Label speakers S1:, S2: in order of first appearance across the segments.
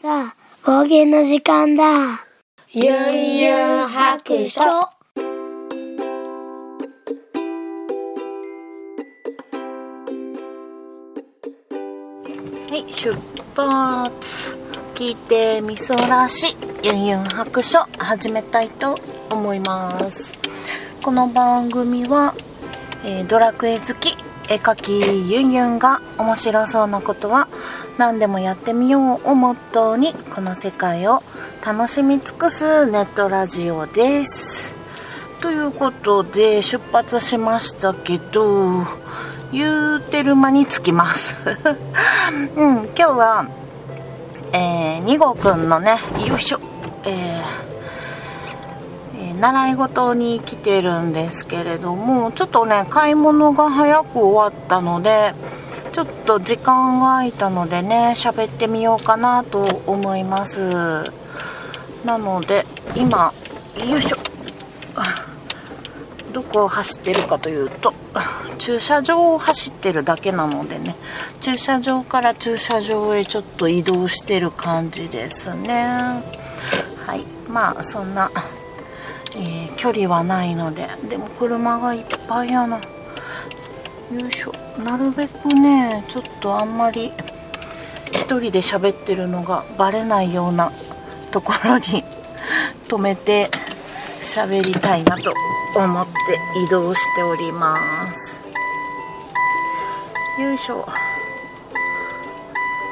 S1: さあ、冒険の時間だ。
S2: ゆんゆん白書。はい、出発。聞いてみそらし、ゆんゆん白書、始めたいと思います。この番組は、えー、ドラクエ好き、絵描きゆんゆんが面白そうなことは何でもやってみようをモットーにこの世界を楽しみ尽くすネットラジオです。ということで出発しましたけど言うてる間に着きます うん今日はえー、2号くんのねよいしょえー習い事に来てるんですけれどもちょっとね買い物が早く終わったのでちょっと時間が空いたのでね喋ってみようかなと思います。なので今よいしょ。どこを走ってるかというと駐車場を走ってるだけなのでね駐車場から駐車場へちょっと移動してる感じですね。はいまあそんなえー、距離はないのででも車がいっぱいやな。よいしょ。なるべくねちょっとあんまり1人で喋ってるのがバレないようなところに止めて喋りたいなと思って移動しております。よいしょ。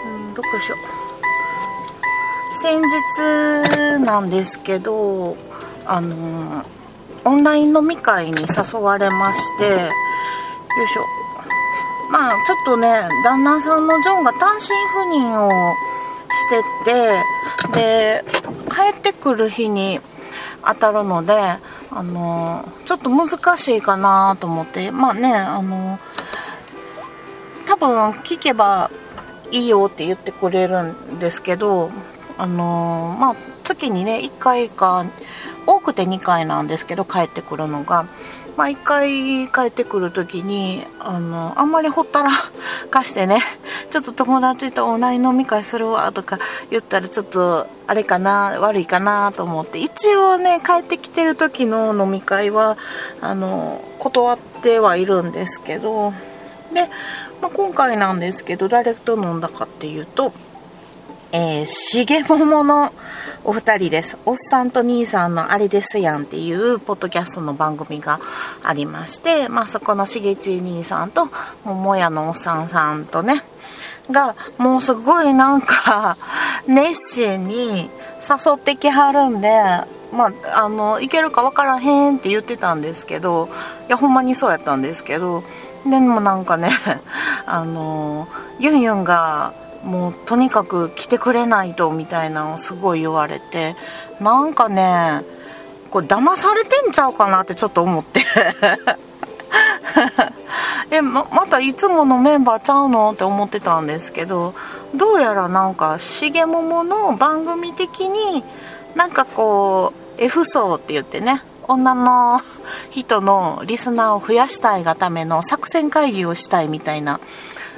S2: うんどこでしょ先日なんですけどあのオンライン飲み会に誘われましてよいしょ。まあちょっとね旦那さんのジョンが単身赴任をしててで帰ってくる日に当たるのであのちょっと難しいかなと思ってまあねあの多分聞けばいいよって言ってくれるんですけどあのまあ月にね1回か多くて2回なんですけど帰ってくるのが、まあ、1回帰ってくる時にあのあんまりほったらかしてね ちょっと友達とオンライン飲み会するわとか言ったらちょっとあれかな悪いかなと思って一応ね帰ってきてる時の飲み会はあの断ってはいるんですけどで、まあ、今回なんですけど誰と飲んだかっていうとえー、しげもものお二人です。おっさんと兄さんのあれですやんっていうポッドキャストの番組がありまして、まあそこのしげち兄さんと、桃屋のおっさんさんとね、が、もうすごいなんか、熱心に誘ってきはるんで、まあ、あの、いけるかわからへんって言ってたんですけど、いや、ほんまにそうやったんですけど、でもなんかね、あの、ユンユンが、もうとにかく来てくれないとみたいなのをすごい言われてなんかねこれ騙されてんちゃうかなってちょっと思って。えままたいつものメンバーちゃうのって思ってたんですけどどうやらなんか重桃の番組的になんかこう F 層って言ってね女の人のリスナーを増やしたいがための作戦会議をしたいみたいな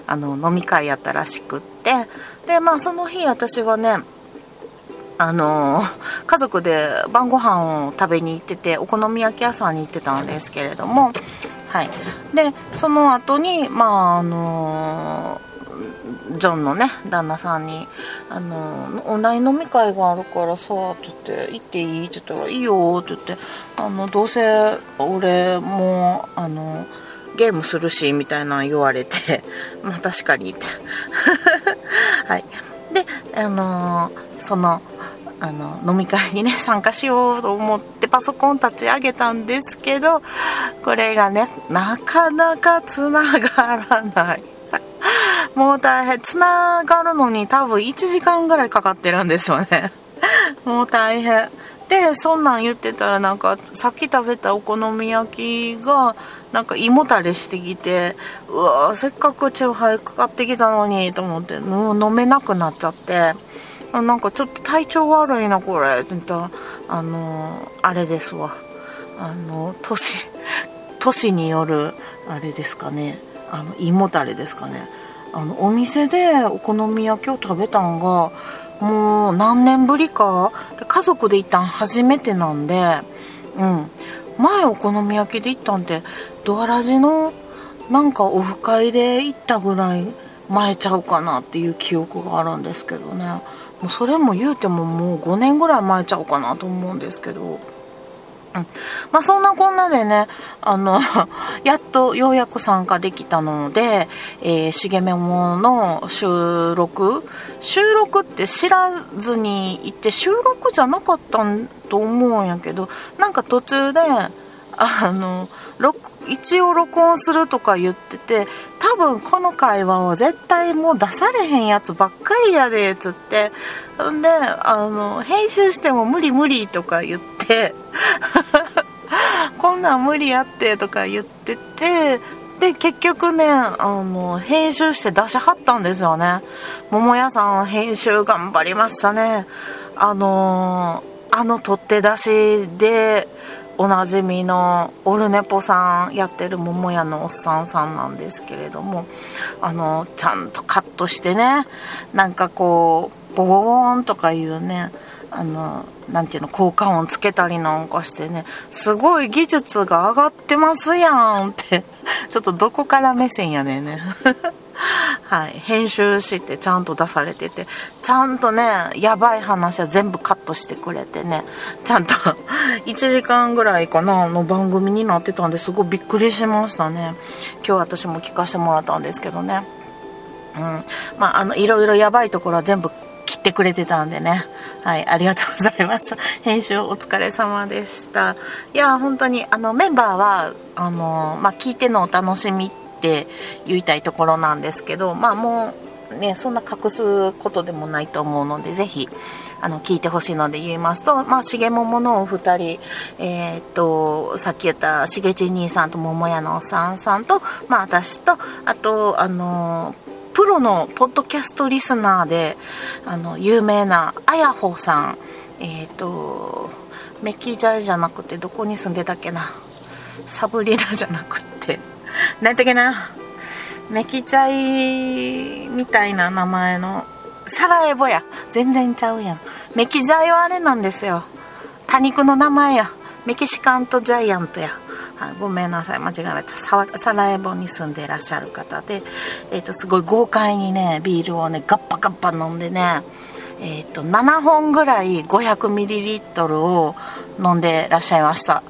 S2: あの飲み会やったらしくって。でまあその日私はねあの家族で晩ご飯を食べに行っててお好み焼き屋さんに行ってたんですけれどもはい。でその後にまああのジョンのね旦那さんにあのオンライン飲み会があるからさちょっと行っていい？って言ったらいいよって言ってあのどうせ俺もあのゲームするしみたいな言われて まあ確かに。っ てはい。であのー、そのあの飲み会にね 参加しようと思ってパソコン立ち上げたんですけどこれがねなかなかつながらない。もう大変。つながるのに多分1時間ぐらいかかってるんですよね。もう大変。でそんなん言ってたらなんかさっき食べたお好み焼きがなんか胃もたれしてきてうわせっかくチューハイかかってきたのにと思ってもう飲めなくなっちゃってなんかちょっと体調悪いなこれ。って言ったらあのあれですわ。あの年年 によるあれですかね。あの胃もたれですかね。あのお店でお好み焼きを食べたんがもう何年ぶりか？家族で行ったん初めてなんで。うん。前お好み焼きで行ったんでドアラジのなんかオフ会で行ったぐらい前ちゃうかなっていう記憶があるんですけどね。もうそれも言うてももう5年ぐらい前ちゃうかなと思うんですけど。うん、まあそんなこんなでね、あの、やっとようやく参加できたので、えー、しげめもの収録。収録って知らずに行って収録じゃなかったんと思うんやけど、なんか途中で、あの、一応録音するとか言ってて、多分この会話を絶対もう出されへんやつばっかりやで、つって、んで、あの、編集しても無理無理とか言って、こんなん無理やってとか言ってて、で、結局ね、あの、編集して出しはったんですよね。桃屋さん編集頑張りましたね。あのあの取って出しで、おなじみのオルネポさんやってる桃屋のおっさんさんなんですけれどもあのちゃんとカットしてねなんかこうボボボーンとかいうねあのなていうの効果音つけたりなんかしてねすごい技術が上がってますやんって。ちょっとどこから目線やねんね。はい、編集してちゃんと出されてて。ちゃんとねやばい話は全部カットしてくれてね。ちゃんと 1時間ぐらいかなの番組になってたんですごいびっくりしましたね。今日私も聞かせてもらったんですけどね。うん。まああのいろいろやばいところは全部切ってくれてたんでね。はいありがとうございます。編集お疲れ様でした。いや本当にあのメンバーはあのまあ、聞いてのお楽しみって言いたいところなんですけど、まあもうね、そんな隠すことでもないと思うので、ぜひ、あの、聞いてほしいので言いますと、まあ、しげもものお二人、えー、っと、さっき言ったしげち兄さんと桃屋のおさんさんと、まあ、私と、あと、あの、プロのポッドキャストリスナーで、あの、有名なあやほさん、えー、っと、メキジャイじゃなくて、どこに住んでたっけな。サブリラじゃなくて、何だっけな。メキチャイみたいな名前のサラエボや。全然ちゃうやん。メキジャイはあれなんですよ。多肉の名前や。メキシカンとジャイアントや。はい、ごめんなさい。間違えた。サラエボに住んでいらっしゃる方で、えーと、すごい豪快にねビールをねガッパガッパ飲んでねえーと、7本ぐらい 500ml を飲んでらっしゃいました。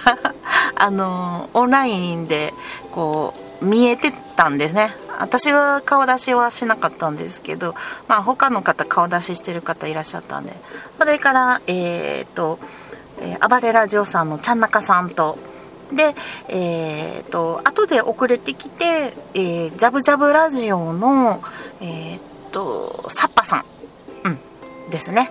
S2: あのオンラインでこう見えてたんですね。私は顔出しはしなかったんですけど、まあ、他の方顔出ししてる方いらっしゃったんで。それからえー、っと、えー、暴れラジオさんのちゃんなかさんとで、えー、っと後で遅れてきて、えー、ジャブジャブラジオのえー、っとサッパさん、うん、ですね。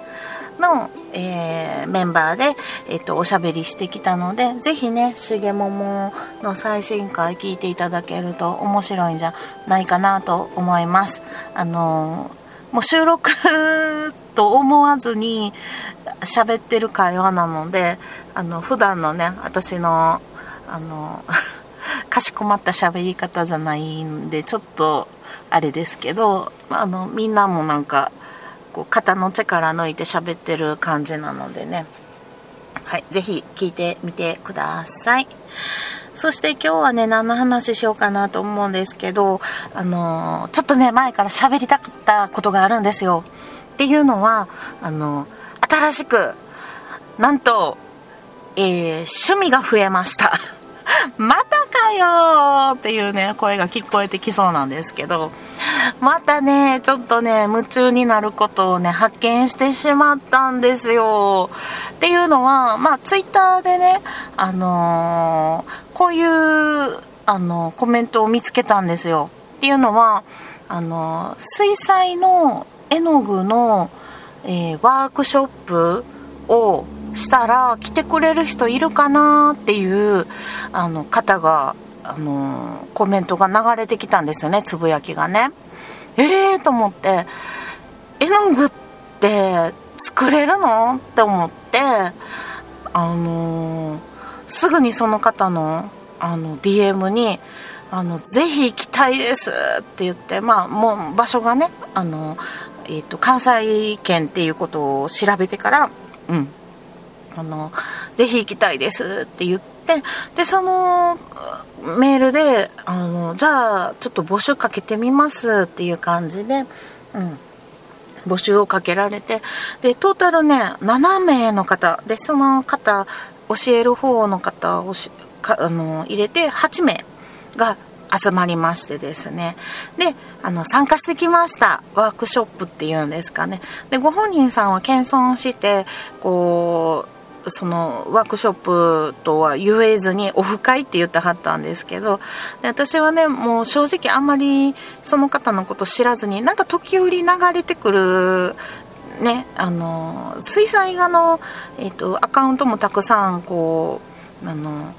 S2: の、えー、メンバーで、えっと、おしゃべりしてきたので、ぜひね、しげももの最新回聞いていただけると面白いんじゃないかなと思います。あのー、もう収録と思わずに喋ってる会話なので、あの、普段のね、私の、あの、かしこまった喋り方じゃないんで、ちょっと、あれですけど、あの、みんなもなんか、こう肩の力抜いて喋ってる感じなのでね。はい是非聞いてみてください。そして今日はね何の話しようかなと思うんですけどあの、ちょっとね前から喋りたかったことがあるんですよ。っていうのはあの、新しくなんと、えー、趣味が増えました。またかよっていうね、声が聞こえてきそうなんですけど、またね、ちょっとね、夢中になることをね、発見してしまったんですよ。っていうのは、まあ、ツイッターでね、あのー、こういう、あの、コメントを見つけたんですよ。っていうのは、あの、水彩の絵の具の、え、ワークショップをしたら来てくれる人いるかなっていうあの方があのコメントが流れてきたんですよねつぶやきがね。ええー、と思って絵の具って作れるのって思ってあのすぐにその方のあの DM にあのぜひ行きたいですって言ってまあもう場所がねあのえーと、関西圏っていうことを調べてからうん。あのぜひ行きたいですって言ってでそのメールであのじゃあちょっと募集かけてみますっていう感じで、うん、募集をかけられてでトータルね7名の方でその方教える方の方をあの入れて8名が集まりましてですね。であの参加してきました。ワークショップっていうんですかね。でご本人さんは謙遜してこうそのワークショップとは言えずにオフ会って言ってはったんですけど私はねもう正直あんまりその方のこと知らずになんか時折流れてくるねあの水彩画の、えーと、アカウントもたくさんこうあの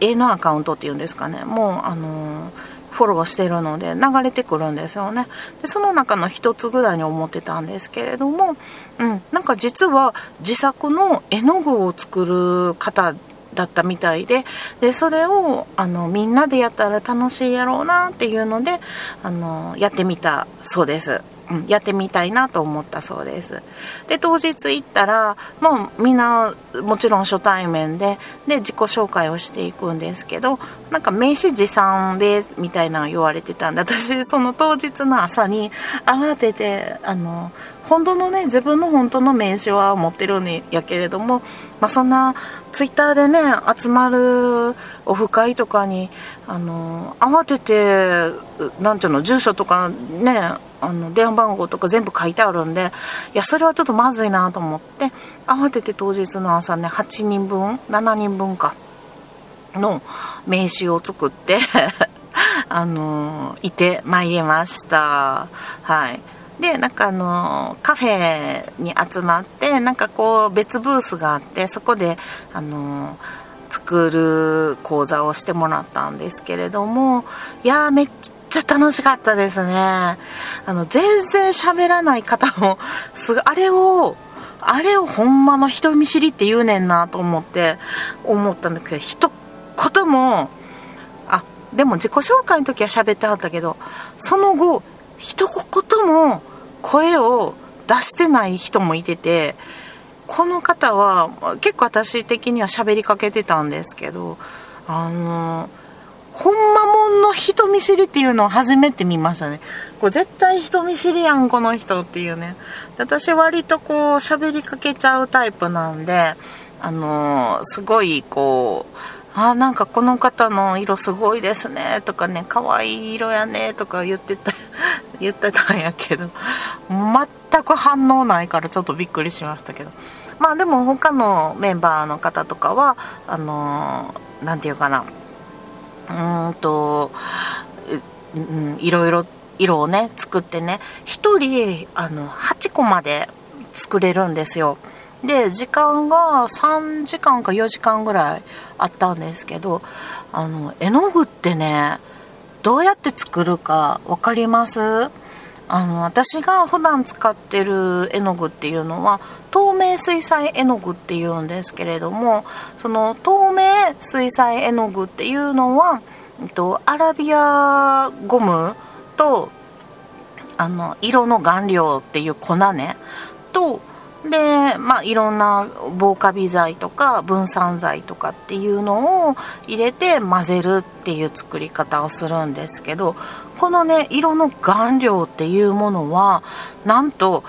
S2: 絵のアカウントっていうんですかね。もうあのフォローしてるので流れてくるんですよねでその中の一つぐらいに思ってたんですけれども、うん、なんか実は自作の絵の具を作る方だったみたいででそれをあのみんなでやったら楽しいやろうなっていうのであのやってみたそうです。うん、やってみたいなと思ったそうですで当日行ったらもうみんなもちろん初対面でで自己紹介をしていくんですけどなんか名刺持参でみたいな言われてたんで私その当日の朝に慌ててあの本当のね自分の本当の名刺は持ってるんやけれども、まあ、そんなツイッターでね集まるオフ会とかにあの慌ててなんていうの住所とかねあの電話番号とか全部書いてあるんでいやそれはちょっとまずいなと思って慌てて当日の朝ね8人分7人分かの名刺を作って あのいてまいりました。はい。でなんかあのカフェに集まってなんかこう別ブースがあってそこであの作る講座をしてもらったんですけれどもいやめっちゃ楽しかったですね。あの全然喋らない方もすあれをあれをほんまの人見知りって言うねんなと思って思ったんだけど一言もあでも自己紹介の時は喋ってはったけどその後一言も声を出してない人もいててこの方は結構私的には喋りかけてたんですけどあのほんまもんの人見知りっていうのを初めて見ましたね。これ絶対人見知りやんこの人っていうね。私割とこう喋りかけちゃうタイプなんであのすごいこうあなんかこの方の色すごいですねとかね可愛い色やねとか言ってた 言ってたんやけど全く反応ないからちょっとびっくりしましたけど。まあでも他のメンバーの方とかはあの何て言うかな。うんと、うん、いろいろ色をね作ってね。1人あの8個まで作れるんですよ。で時間が3時間か4時間ぐらいあったんですけどあの絵の具ってねどうやって作るか分かります？あの私が普段使ってる絵の具っていうのは透明水彩絵の具っていうんですけれどもその透明水彩絵の具っていうのは、えっと、アラビアゴムとあの色の顔料っていう粉ね。とで、まあ、いろんな防カビ剤とか分散剤とかっていうのを入れて混ぜるっていう作り方をするんですけどこのね色の顔料っていうものはなんと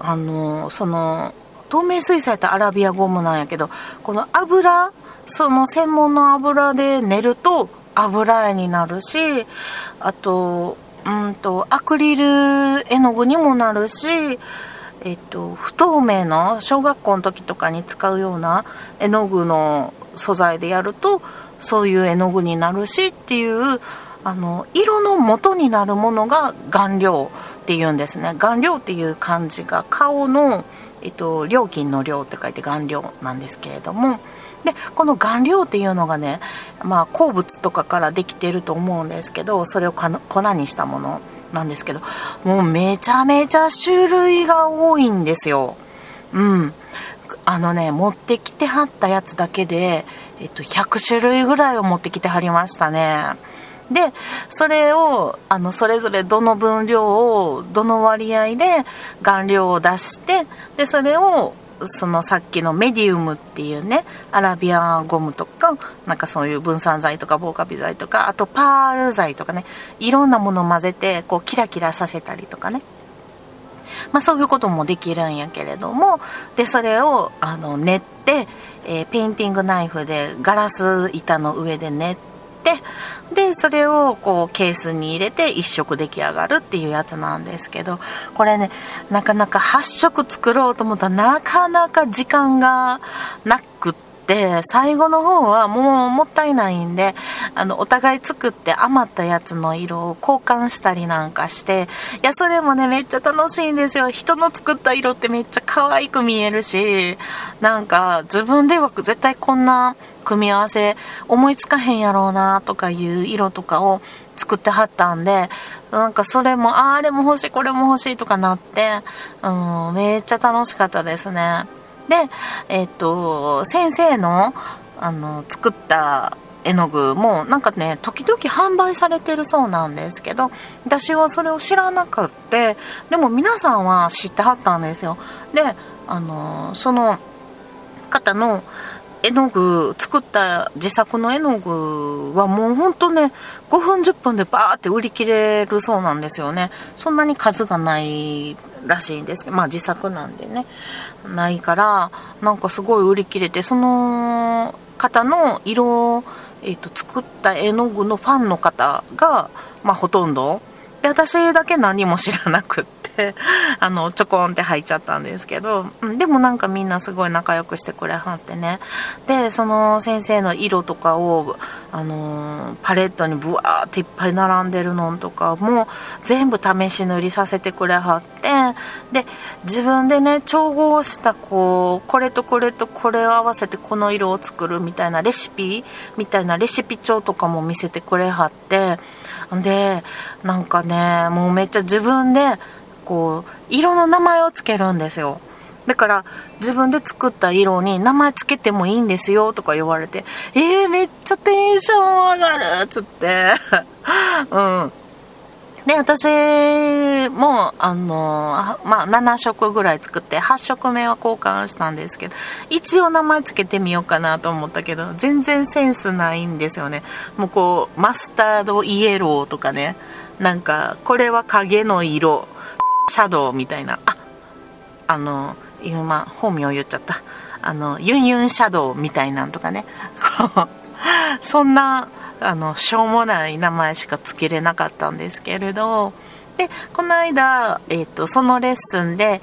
S2: あのその透明水彩ってアラビアゴムなんやけどこの油その専門の油で練ると油絵になるしあとうんとアクリル絵の具にもなるしえっと、不透明の小学校の時とかに使うような絵の具の素材でやるとそういう絵の具になるしっていうあの色の元になるものが顔料っていうんですね。顔料っていう漢字が顔の、えっと、料金の量って書いて顔料なんですけれども。でこの顔料っていうのがね、まあ、鉱物とかからできてると思うんですけどそれを粉にしたものなんですけどもうめちゃめちゃ種類が多いんですよ。うん。あのね持ってきてはったやつだけで、えっと、100種類ぐらいを持ってきてはりましたね。でそれをあのそれぞれどの分量をどの割合で顔料を出してでそれをそのさっきのメディウムっていうねアラビアゴムとかなんかそういう分散剤とか防カビ剤とかあとパール剤とかねいろんなものを混ぜてこうキラキラさせたりとかね。まあ、そういうこともできるんやけれどもでそれをあの練って、えー、ペインティングナイフでガラス板の上で練ってでそれをこうケースに入れて1色出来上がるっていうやつなんですけどこれねなかなか8色作ろうと思ったらなかなか時間がなくて。で最後の方はもうもったいないんであのお互い作って余ったやつの色を交換したりなんかしていやそれもねめっちゃ楽しいんですよ人の作った色ってめっちゃ可愛く見えるしなんか自分では絶対こんな組み合わせ思いつかへんやろうなとかいう色とかを作ってはったんでなんかそれもああれも欲しいこれも欲しいとかなって、うん、めっちゃ楽しかったですね。で、えっ、と、先生の、あの、作った絵の具もなんかね時々販売されてるそうなんですけど私はそれを知らなくってでも皆さんは知ってはったんですよ。であのその方の絵の具作った自作の絵の具はもうほんとね5分10分でバーって売り切れるそうなんですよね。そんなに数がないらしいんです。けど、まあ自作なんでね、ないから、なんかすごい売り切れて、その方の色を、えっ、ー、と、作った絵の具のファンの方が、まあほとんど、で、私だけ何も知らなくって、あの、ちょこんって入っちゃったんですけど、でもなんかみんなすごい仲良くしてくれはってね。で、その先生の色とかを、あのー、パレットにブワーっていっぱい並んでるのとかも全部試し塗りさせてくれはってで自分でね調合したこうこれとこれとこれを合わせてこの色を作るみたいなレシピみたいなレシピ帳とかも見せてくれはってでなんかねもうめっちゃ自分でこう色の名前をつけるんですよ。だから自分で作った色に名前つけてもいいんですよとか言われてえー、めっちゃテンション上がるっつって。うん。で、私も、あの、まあ、7色ぐらい作って、8色目は交換したんですけど、一応名前つけてみようかなと思ったけど、全然センスないんですよね。もうこう、マスタードイエローとかね、なんか、これは影の色、シャドウみたいな、あ、あの、今、本名言っちゃった。あの、ユンユンシャドウみたいなんとかね、そんな、あのしょうもない名前しか付けれなかったんですけれど。でこの間、えーと、そのレッスンで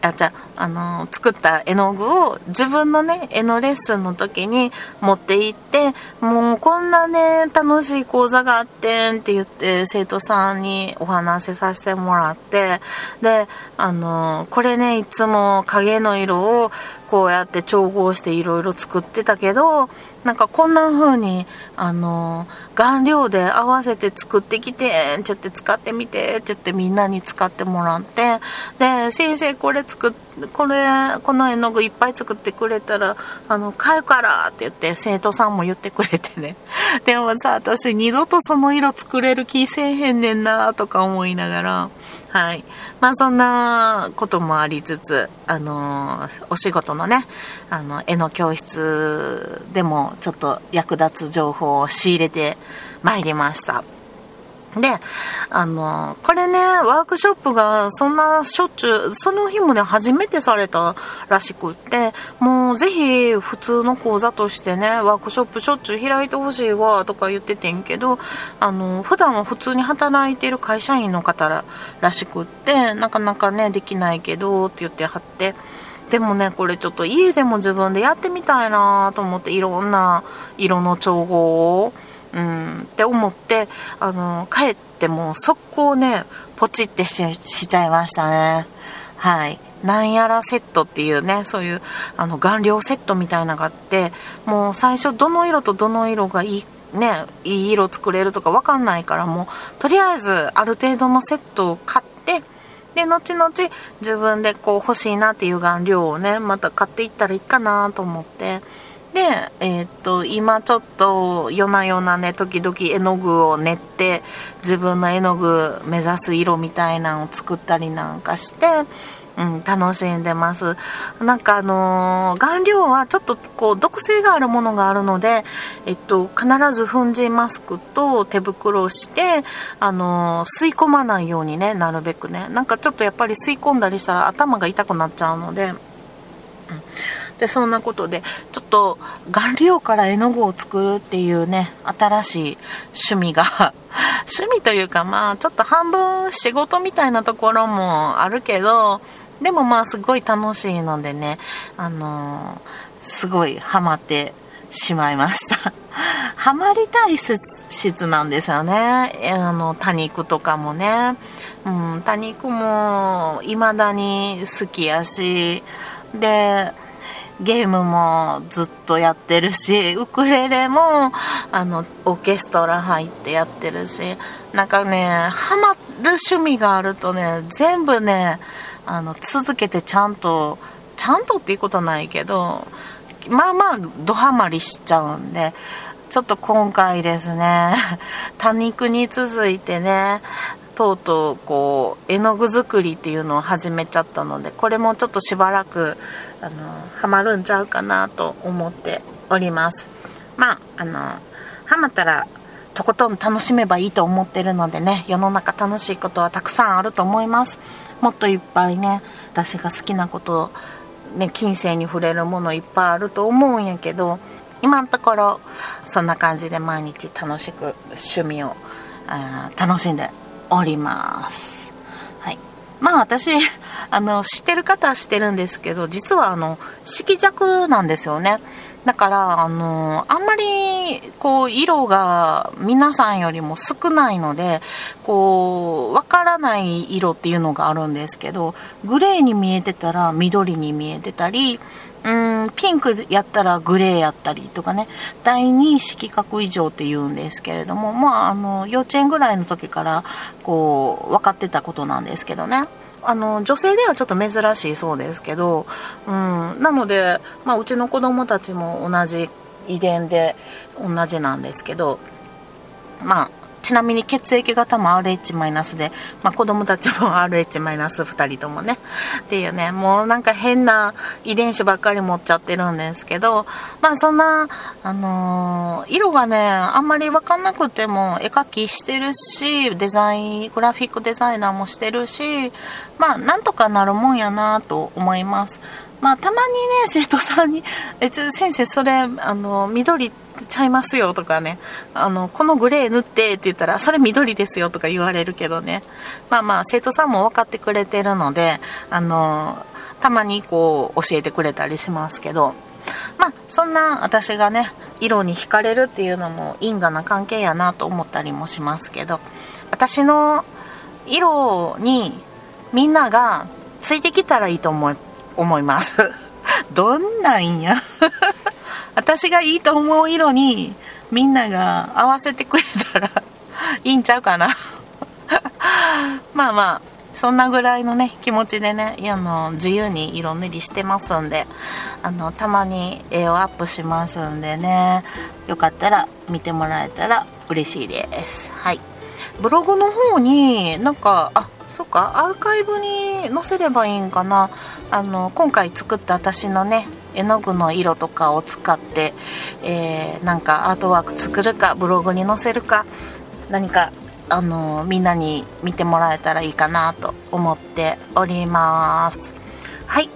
S2: あじゃあの作った絵の具を自分のね絵のレッスンの時に持って行ってもうこんなね楽しい講座があってんって言って生徒さんにお話しさせてもらってであのこれねいつも影の色をこうやって調合していろいろ作ってたけどなんかこんな風にあの顔料で合わせて作ってきてって言って使ってみてって言ってみんなに使ってもらってで先生これ作っこれこの絵の具いっぱい作ってくれたらあの買うからって言って生徒さんも言ってくれてね。でもさ私二度とその色作れる気せえへんねんなとか思いながらはい。まあそんなこともありつつあのお仕事のねあの絵の教室でもちょっと役立つ情報を仕入れてまいりました。で、あの、これね、ワークショップがそんなしょっちゅう、その日もね、初めてされたらしくって、もうぜひ普通の講座としてね、ワークショップしょっちゅう開いてほしいわ、とか言っててんけど、あの、普段は普通に働いてる会社員の方ららしくって、なかなかね、できないけど、って言ってはって、でもね、これちょっと家でも自分でやってみたいなと思って、いろんな色の調合を、うんって思ってあの帰っても速攻ねポチってしちゃいましたね。はい。なんやらセットっていうねそういうあの顔料セットみたいなのがあってもう最初どの色とどの色がいいねいい色作れるとか分かんないからもうとりあえずある程度のセットを買ってで後々自分でこう欲しいなっていう顔料をねまた買っていったらいいかなと思って。で、えー、っと今ちょっと夜な夜なね時々絵の具を練って自分の絵の具目指す色みたいなのを作ったりなんかしてうん、楽しんでます。なんかあのー、顔料はちょっとこう毒性があるものがあるので、えっと、必ず粉塵マスクと手袋をして、あのー、吸い込まないようにね、なるべくね。なんかちょっとやっぱり吸い込んだりしたら頭が痛くなっちゃうので、うんでそんなことでちょっと顔料から絵の具を作るっていうね新しい趣味が 趣味というかまあちょっと半分仕事みたいなところもあるけどでもまあすごい楽しいのでね、あのー、すごいハマってしまいました。ハマりたい質なんですよね。あの、多肉とかもね。うん、多肉も未だに好きやし、で、ゲームもずっとやってるし、ウクレレも、あの、オーケストラ入ってやってるし、なんかね、ハマる趣味があるとね、全部ね、あの続けてちゃんとちゃんとっていうことはないけどまあまあドハマりしちゃうんでちょっと今回ですね 多肉に続いてねとうとうこう絵の具作りっていうのを始めちゃったのでこれもちょっとしばらくあのハマるんちゃうかなと思っております。まああのハマったらとことん楽しめばいいと思ってるのでね世の中楽しいことはたくさんあると思います。もっといっぱいね私が好きなことね金銭に触れるものいっぱいあると思うんやけど今のところそんな感じで毎日楽しく趣味を楽しんでおります。はい。まあ私あの知ってる方は知ってるんですけど実はあの色弱なんですよね。だから、あのあんまり、こう、色が皆さんよりも少ないので、こう、わからない色っていうのがあるんですけど、グレーに見えてたら緑に見えてたり、うん、ピンクやったらグレーやったりとかね、第二色覚異常って言うんですけれども、まあ、あの、幼稚園ぐらいの時から、こう、分かってたことなんですけどね。あの女性ではちょっと珍しいそうですけど、うん、なので、まあ、うちの子供たちも同じ遺伝で同じなんですけどまあちなみに血液型も RH マイナスで、まあ、子供たちも RH マイナス2人ともね。っていうねもうなんか変な遺伝子ばっかり持っちゃってるんですけどまあそんな、あのー、色がねあんまり分かんなくても絵描きしてるしデザイングラフィックデザイナーもしてるしまあなんとかなるもんやなと思います。まあたまにね生徒さんに「え先生それあの緑ちゃいますよとかね、あの、このグレー塗ってって言ったら、それ緑ですよとか言われるけどね、まあまあ、生徒さんも分かってくれてるので、あの、たまにこう、教えてくれたりしますけど、まあ、そんな私がね、色に惹かれるっていうのも因果な関係やなと思ったりもしますけど、私の色にみんながついてきたらいいと思い思います。どんなんや。私がいいと思う色にみんなが合わせてくれたら いいんちゃうかな。まあまあそんなぐらいのね気持ちでねあの自由に色塗りしてますんであのたまに絵をアップしますんでねよかったら見てもらえたら嬉しいです。はい。ブログの方になんかあそっかアーカイブに載せればいいんかな。あの今回作った私のね絵の具の色とかを使って、えー、なんかアートワーク作るかブログに載せるか何かあのみんなに見てもらえたらいいかなと思っております。はい。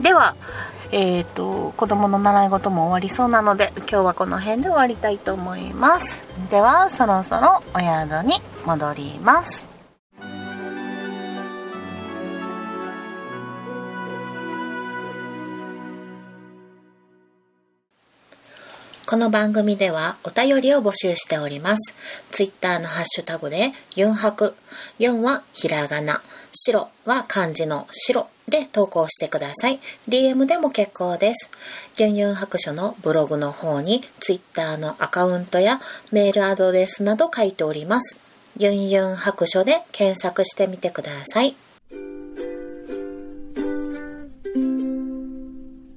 S2: ではえーと、子供の習い事も終わりそうなので今日はこの辺で終わりたいと思います。ではそろそろお宿に戻ります。この番組ではお便りを募集しております。ツイッターのハッシュタグで、ユンハク。4はひらがな。白は漢字の白で投稿してください。DM でも結構です。ユンユン白書のブログの方にツイッターのアカウントやメールアドレスなど書いております。ユンユン白書で検索してみてください。